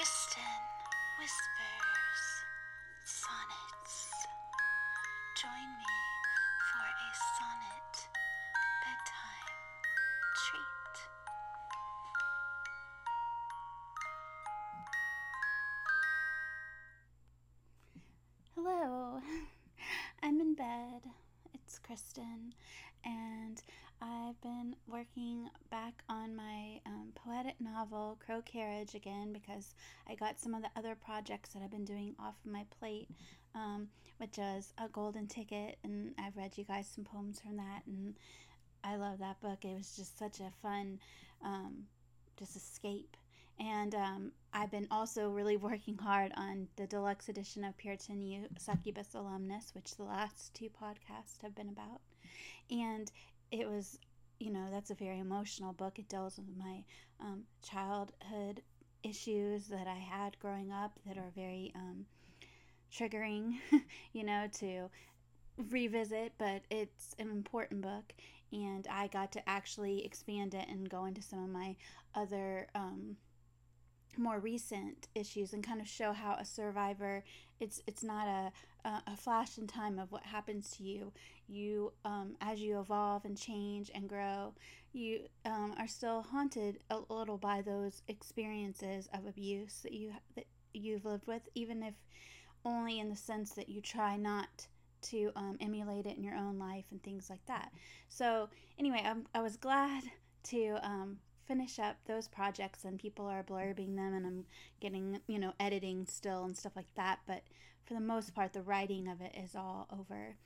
Kristin whispers sonnets. Join me for a sonnet bedtime treat. Hello, I'm in bed. It's Kristin, and I've been working back novel, Crow Carriage, again because I got some of the other projects that I've been doing off of my plate, um, which is A Golden Ticket, and I've read you guys some poems from that, and I love that book. It was just such a fun, um, just escape. And um, I've been also really working hard on the deluxe edition of Puritan Succubus Alumnus, which the last two podcasts have been about. And it was, you know, that's a very emotional book. It deals with my um, childhood issues that I had growing up that are very um, triggering, you know, to revisit, but it's an important book. And I got to actually expand it and go into some of my other um, more recent issues and kind of show how a survivor it's it's not a a, flash in time of what happens to you. You um, as you evolve and change and grow you um, are still haunted a little by those experiences of abuse that you that you've lived with even if only in the sense that you try not to um, emulate it in your own life and things like that. So anyway I'm, i was glad to um, finish up those projects and people are blurbing them and I'm getting, you know, editing still and stuff like that. But for the most part, the writing of it is all over.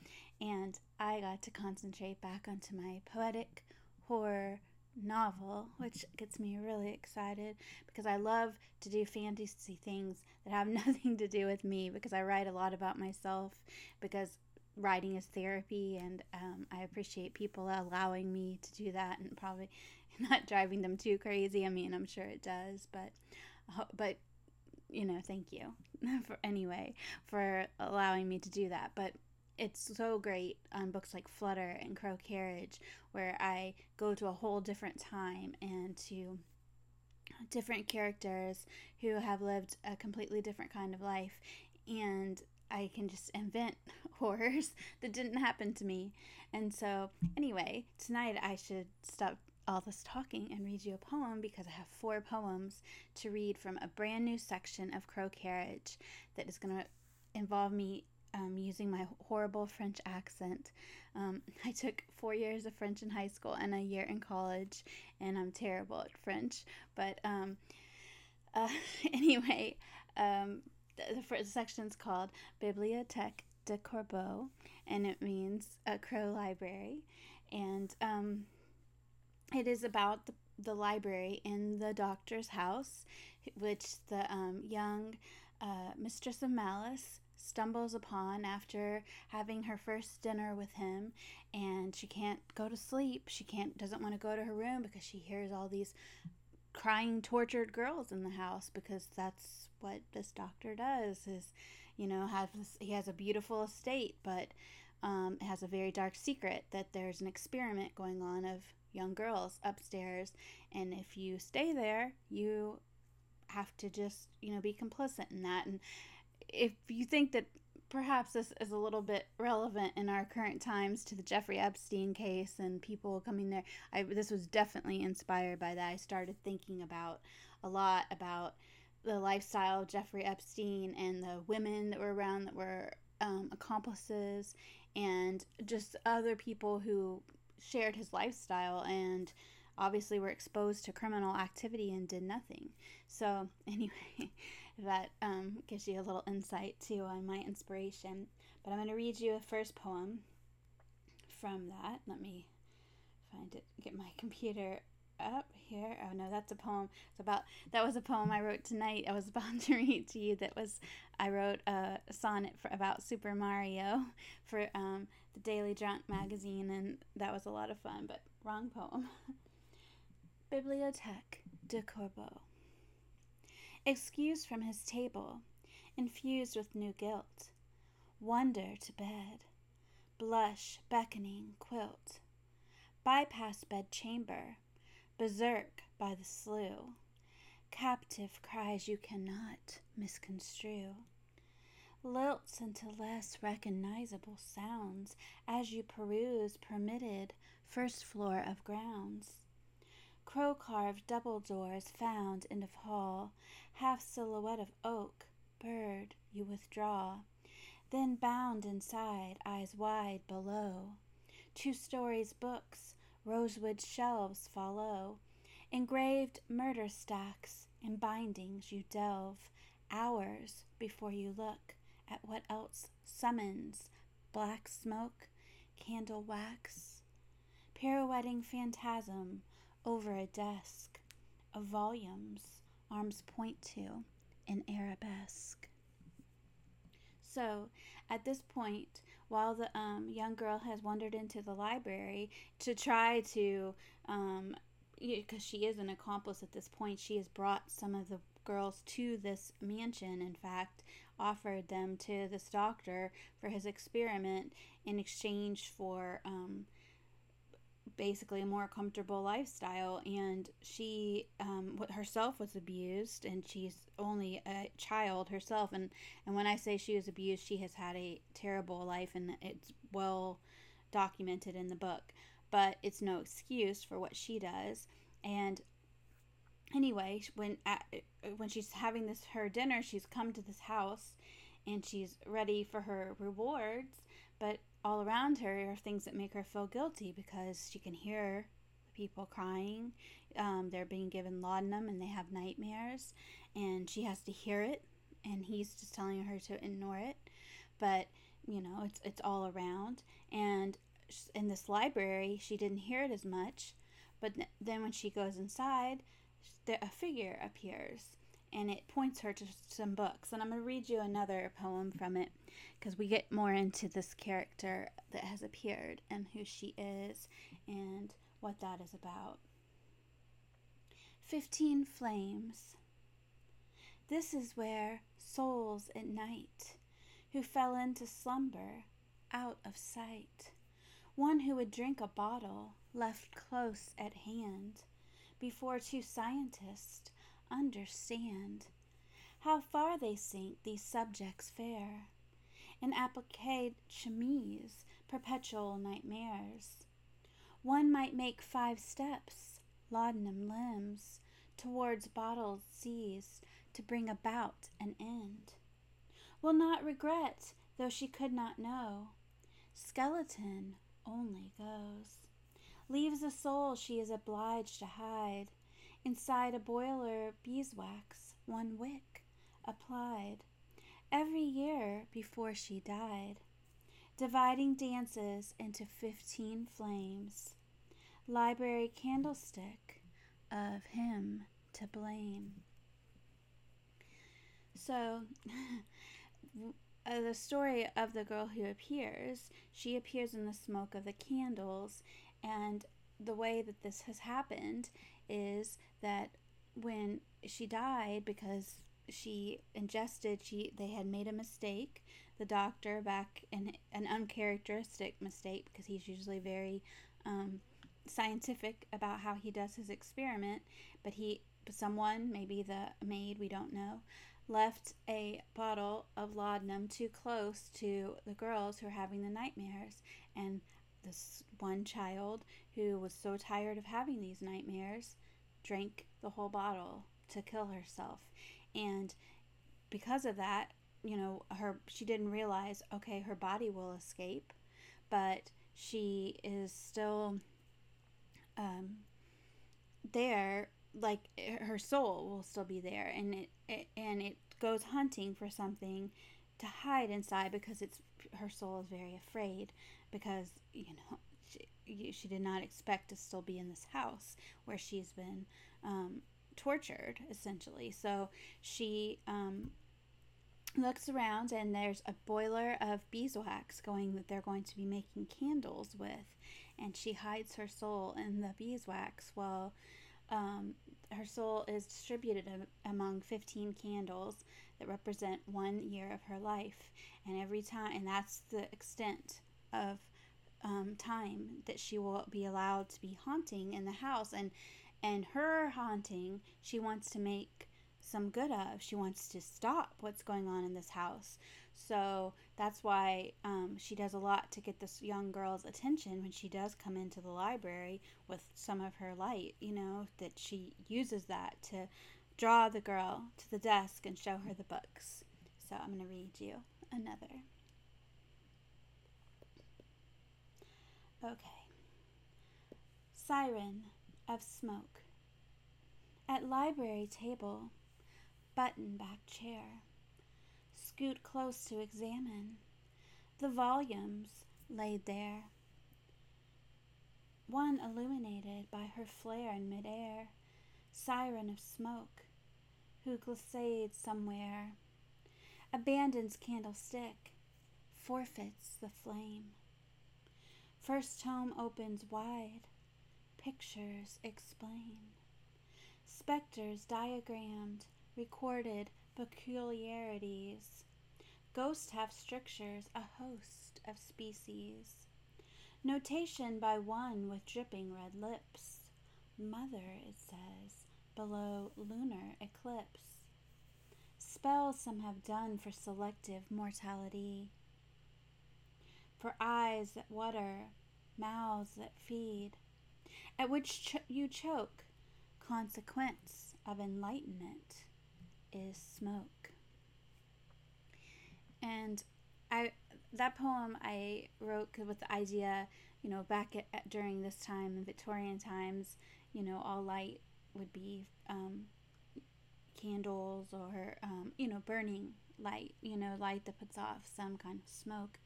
And I got to concentrate back onto my poetic horror novel, which gets me really excited because I love to do fantasy things that have nothing to do with me because I write a lot about myself because writing is therapy and um, I appreciate people allowing me to do that and probably not driving them too crazy. I mean, I'm sure it does, but uh, but you know, thank you for anyway for allowing me to do that. But it's so great on books like Flutter and Crow Carriage where I go to a whole different time and to different characters who have lived a completely different kind of life and I can just invent horrors that didn't happen to me. And so, anyway, tonight I should stop all this talking and read you a poem because I have four poems to read from a brand new section of Crow Carriage that is going to involve me um, using my horrible French accent. Um, I took four years of French in high school and a year in college, and I'm terrible at French. But um, uh, anyway, um, the, the first section is called Bibliothèque de Corbeau, and it means a crow library. And um, it is about the, the library in the doctor's house, which the um, young uh, mistress of malice stumbles upon after having her first dinner with him. And she can't go to sleep. She can't doesn't want to go to her room because she hears all these crying tortured girls in the house because that's what this doctor does is you know have this, he has a beautiful estate but um, has a very dark secret that there's an experiment going on of young girls upstairs and if you stay there you have to just you know be complicit in that. And if you think that perhaps this is a little bit relevant in our current times to the Jeffrey Epstein case and people coming there I this was definitely inspired by that. I started thinking about a lot about the lifestyle of Jeffrey Epstein and the women that were around that were um, accomplices and just other people who shared his lifestyle and obviously were exposed to criminal activity and did nothing. So, anyway, that um, gives you a little insight too on my inspiration. But I'm going to read you a first poem from that. Let me find it, get my computer up here. Oh no, that's a poem. It's about that was a poem I wrote tonight. I was about to read to you. That was I wrote a sonnet for about Super Mario for um, the Daily Drunk magazine, and that was a lot of fun. But wrong poem. Bibliothèque de Corbeau. Excused from his table, infused with new guilt, wonder to bed, blush beckoning quilt, bypass bed chamber berserk by the slough, captive cries you cannot misconstrue. Lilts into less recognizable sounds as you peruse permitted first floor of grounds. Crow carved double doors found end of hall, half silhouette of oak, bird, you withdraw. Then bound inside, eyes wide below. Two stories books, rosewood shelves follow. Engraved murder stacks and bindings you delve hours before you look at what else summons black smoke, candle wax, pirouetting phantasm over a desk of volumes arms point to in arabesque. So, at this point, while the um, young girl has wandered into the library to try to, because um, she is an accomplice at this point, she has brought some of the girls to this mansion, in fact, offered them to this doctor for his experiment in exchange for um, basically a more comfortable lifestyle and she um, herself was abused and she's only a child herself and and when i say she was abused she has had a terrible life and it's well documented in the book but it's no excuse for what she does and anyway when at, when she's having this her dinner she's come to this house and she's ready for her rewards but all around her are things that make her feel guilty because she can hear people crying. Um, they're being given laudanum and they have nightmares, and she has to hear it, and he's just telling her to ignore it. But you know, it's it's all around. And in this library, she didn't hear it as much, but then when she goes inside, a figure appears and it points her to some books. And I'm going to read you another poem from it because we get more into this character that has appeared and who she is and what that is about. 15 Flames. This is where souls at night who fell into slumber out of sight, one who would drink a bottle left close at hand before two scientists understand how far they sink these subjects fair in appliqued chemise, perpetual nightmares. One might make five steps, laudanum limbs, towards bottled seas to bring about an end. Will not regret, though she could not know. Skeleton only goes. Leaves a soul she is obliged to hide Inside a boiler, beeswax, one wick, applied every year before she died, dividing dances into fifteen flames. Library candlestick of him to blame. So, uh, the story of the girl who appears, she appears in the smoke of the candles, and the way that this has happened is that when she died because she ingested she they had made a mistake the doctor back in an uncharacteristic mistake because he's usually very um, scientific about how he does his experiment but he someone maybe the maid we don't know left a bottle of laudanum too close to the girls who are having the nightmares. And this one child who was so tired of having these nightmares drank the whole bottle to kill herself. And because of that, you know, her she didn't realize, okay, her body will escape, but she is still um, there like her soul will still be there and it, it and it goes hunting for something to hide inside because it's her soul is very afraid because you know she did not expect to still be in this house where she's been um, tortured essentially. So she um, looks around and there's a boiler of beeswax going that they're going to be making candles with and she hides her soul in the beeswax while um, her soul is distributed among 15 candles that represent one year of her life. And every time and that's the extent of um, time that she will be allowed to be haunting in the house and And her haunting, she wants to make some good of. She wants to stop what's going on in this house. So that's why um, she does a lot to get this young girl's attention when she does come into the library with some of her light, you know, that she uses that to draw the girl to the desk and show her the books. So I'm going to read you another. Okay. Siren of smoke. At library table, button back chair. Scoot close to examine the volumes laid there. One illuminated by her flare in midair, siren of smoke, who glissades somewhere, abandons candlestick, forfeits the flame. First tome opens wide, pictures explain. Spectres diagrammed, recorded peculiarities. Ghosts have strictures, a host of species. Notation by one with dripping red lips. Mother, it says, below lunar eclipse. Spells some have done for selective mortality. For eyes that water, mouths that feed, at which ch- you choke, consequence of enlightenment is smoke. And I that poem I wrote with the idea, you know, back at, at, during this time in Victorian times, you know, all light would be um, candles or um, you know burning light, you know, light that puts off some kind of smoke,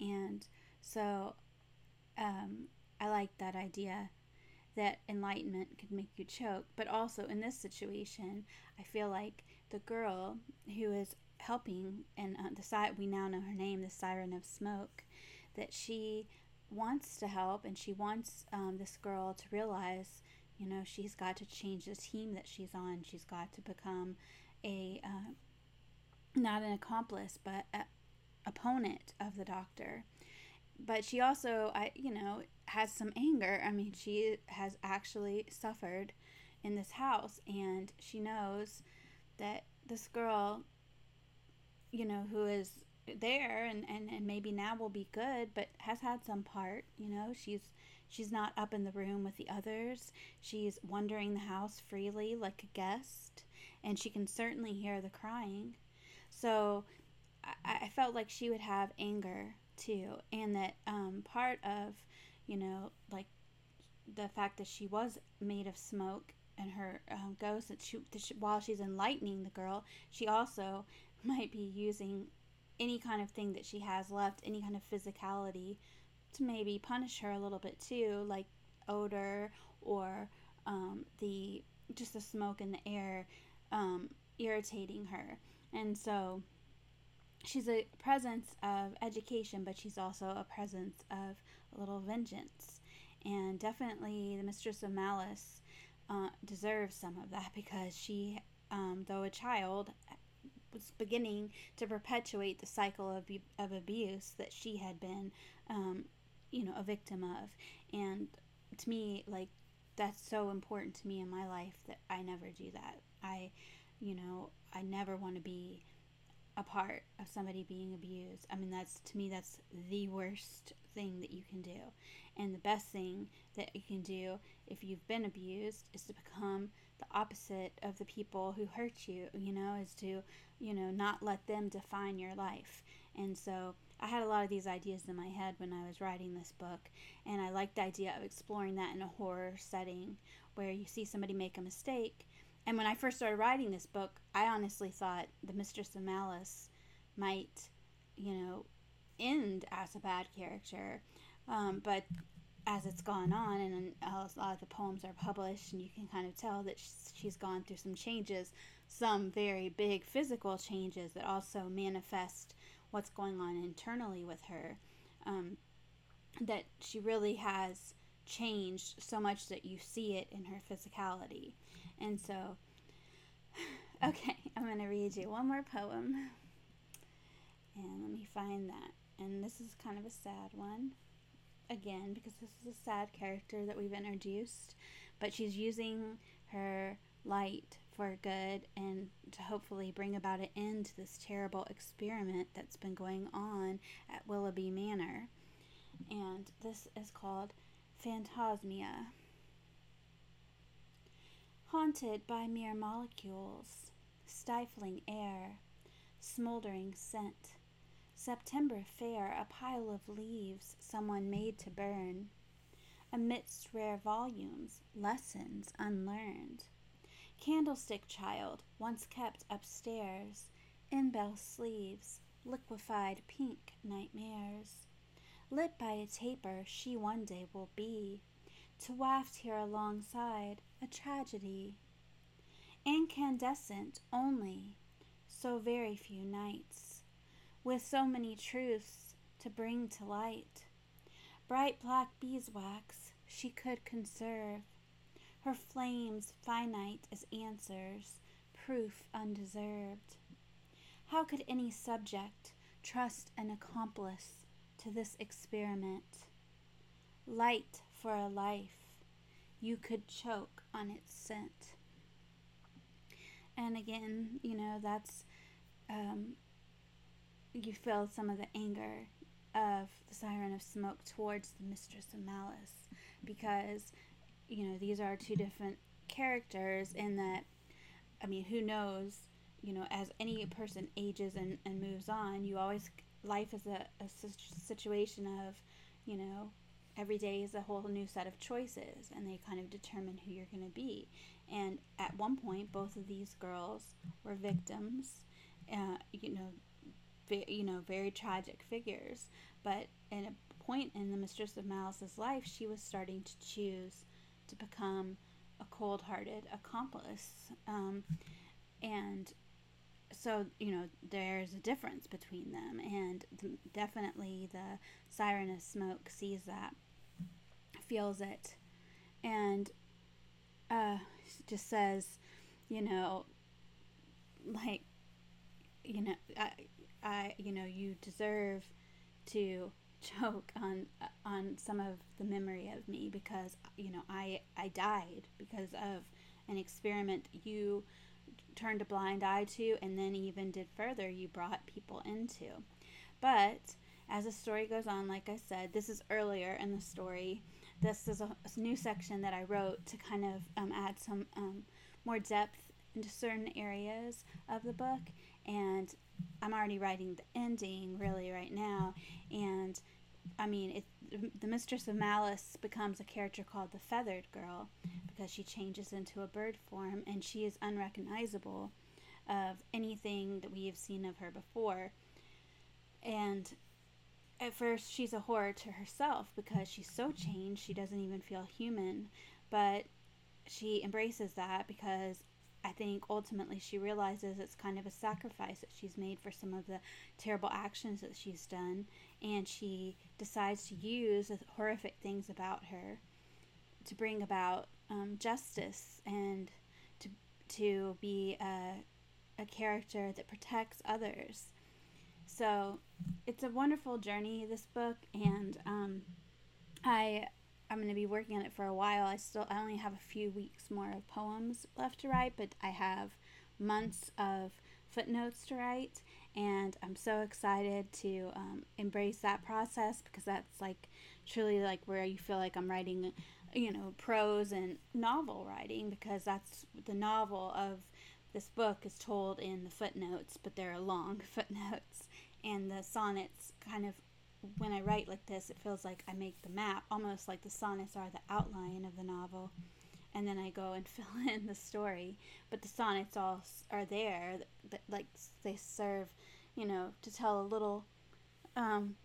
and so um, I like that idea that enlightenment could make you choke. But also in this situation, I feel like the girl who is helping and uh, the side we now know her name, the Siren of Smoke, that she wants to help and she wants um, this girl to realize, you know, she's got to change the team that she's on. She's got to become a uh, not an accomplice, but a opponent of the doctor. But she also, I you know, has some anger. I mean, she has actually suffered in this house, and she knows that this girl, you know, who is there and, and, and maybe now will be good, but has had some part, you know, she's she's not up in the room with the others. She's wandering the house freely like a guest, and she can certainly hear the crying. So I, I felt like she would have anger too, and that um, part of, you know, like the fact that she was made of smoke and her um, ghost that she, that she, while she's enlightening the girl, she also might be using any kind of thing that she has left, any kind of physicality, to maybe punish her a little bit too, like odor or um, the just the smoke in the air um, irritating her. And so she's a presence of education, but she's also a presence of a little vengeance. And definitely the Mistress of Malice uh, deserves some of that because she, um, though a child, was beginning to perpetuate the cycle of, of abuse that she had been, um, you know, a victim of. And to me, like, that's so important to me in my life that I never do that. I, you know, I never want to be a part of somebody being abused. I mean, that's to me, that's the worst thing that you can do. And the best thing that you can do if you've been abused is to become the opposite of the people who hurt you, you know, is to, you know, not let them define your life. And so I had a lot of these ideas in my head when I was writing this book, and I liked the idea of exploring that in a horror setting where you see somebody make a mistake. And when I first started writing this book, I honestly thought the Mistress of Malice might, you know, end as a bad character. Um, but as it's gone on and a lot of the poems are published and you can kind of tell that she's gone through some changes some very big physical changes that also manifest what's going on internally with her um, that she really has changed so much that you see it in her physicality. And so okay i'm going to read you one more poem. And let me find that. And this is kind of a sad one. Again because this is a sad character that we've introduced, but she's using her light for good and to hopefully bring about an end to this terrible experiment that's been going on at Willoughby Manor. And this is called Phantasmia. Haunted by mere molecules, stifling air, smoldering scent, September fair, a pile of leaves someone made to burn, amidst rare volumes, lessons unlearned Candlestick child, once kept upstairs, in bell sleeves, liquefied pink nightmares. Lit by a taper she one day will be, to waft here alongside a tragedy. Incandescent only, so very few nights, with so many truths to bring to light. Bright black beeswax she could conserve her flames finite as answers, proof undeserved. How could any subject trust an accomplice to this experiment? Light for a life, you could choke on its scent. And again, you know, that's, um, you feel some of the anger of the siren of smoke towards the mistress of malice because you know, these are two different characters in that, I mean, who knows, you know, as any person ages and, and moves on, you always, life is a, a situation of, you know, every day is a whole new set of choices and they kind of determine who you're going to be. And at one point, both of these girls were victims, uh, you know, ve- you know, very tragic figures. But at a point in the Mistress of Malice's life, she was starting to choose to become a cold hearted accomplice. Um, and so, you know, there's a difference between them. And th- definitely the Siren of Smoke sees that, feels it, and uh, just says, you know, like, you know, I, I, you know, you deserve to choke on on some of the memory of me because you know I I died because of an experiment you turned a blind eye to and then even did further you brought people into. But as the story goes on like I said this is earlier in the story. This is a, a new section that I wrote to kind of um, add some um, more depth into certain areas of the book. And I'm already writing the ending really right now, and I mean, it, the Mistress of Malice becomes a character called the Feathered Girl because she changes into a bird form and she is unrecognizable of anything that we have seen of her before. And at first, she's a horror to herself because she's so changed, she doesn't even feel human. But she embraces that because I think ultimately she realizes it's kind of a sacrifice that she's made for some of the terrible actions that she's done, and she decides to use the horrific things about her to bring about um, justice and to to be a, a character that protects others. So it's a wonderful journey. This book, and um, I I'm going to be working on it for a while. I still I only have a few weeks more of poems left to write, but I have months of footnotes to write, and I'm so excited to um, embrace that process because that's like truly like where you feel like I'm writing, you know, prose and novel writing because that's the novel of this book is told in the footnotes, but they're long footnotes, and the sonnets kind of when I write like this, it feels like I make the map, almost like the sonnets are the outline of the novel, and then I go and fill in the story. But the sonnets all are there, that, that like they serve, you know, to tell a little, um,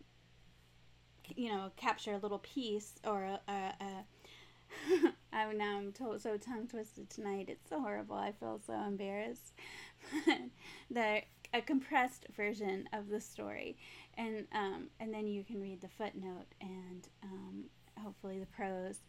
you know, capture a little piece or a. a, a I now I'm to- so tongue twisted tonight. It's so horrible. I feel so embarrassed. the a compressed version of the story, and um, and then you can read the footnote, and um, hopefully the prose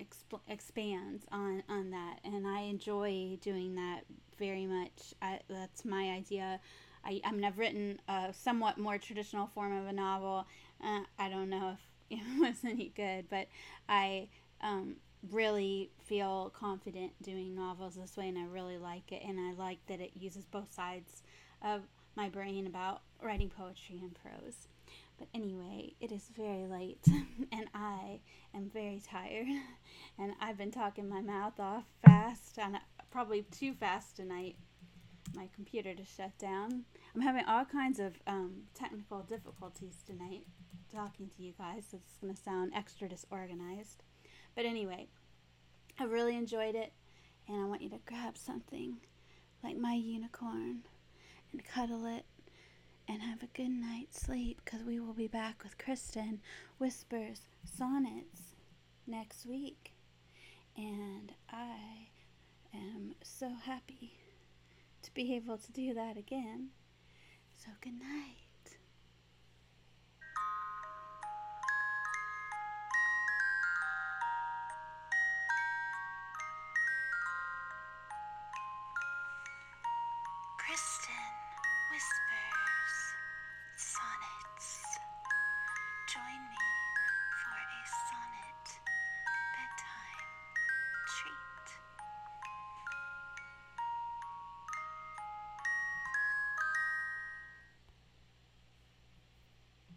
exp- expands on on that. And I enjoy doing that very much. I, that's my idea. I, I mean, I've written a somewhat more traditional form of a novel. Uh, I don't know if it was any good, but I um, really feel confident doing novels this way, and I really like it. And I like that it uses both sides of my brain about writing poetry and prose. But anyway, it is very late, and I am very tired, and I've been talking my mouth off fast, and probably too fast tonight. My computer to shut down. I'm having all kinds of um, technical difficulties tonight talking to you guys, so it's going to sound extra disorganized. But anyway, I really enjoyed it, and I want you to grab something like my unicorn and cuddle it and have a good night's sleep because we will be back with Kristin Whispers Sonnets next week. And I am so happy to be able to do that again. So, good night.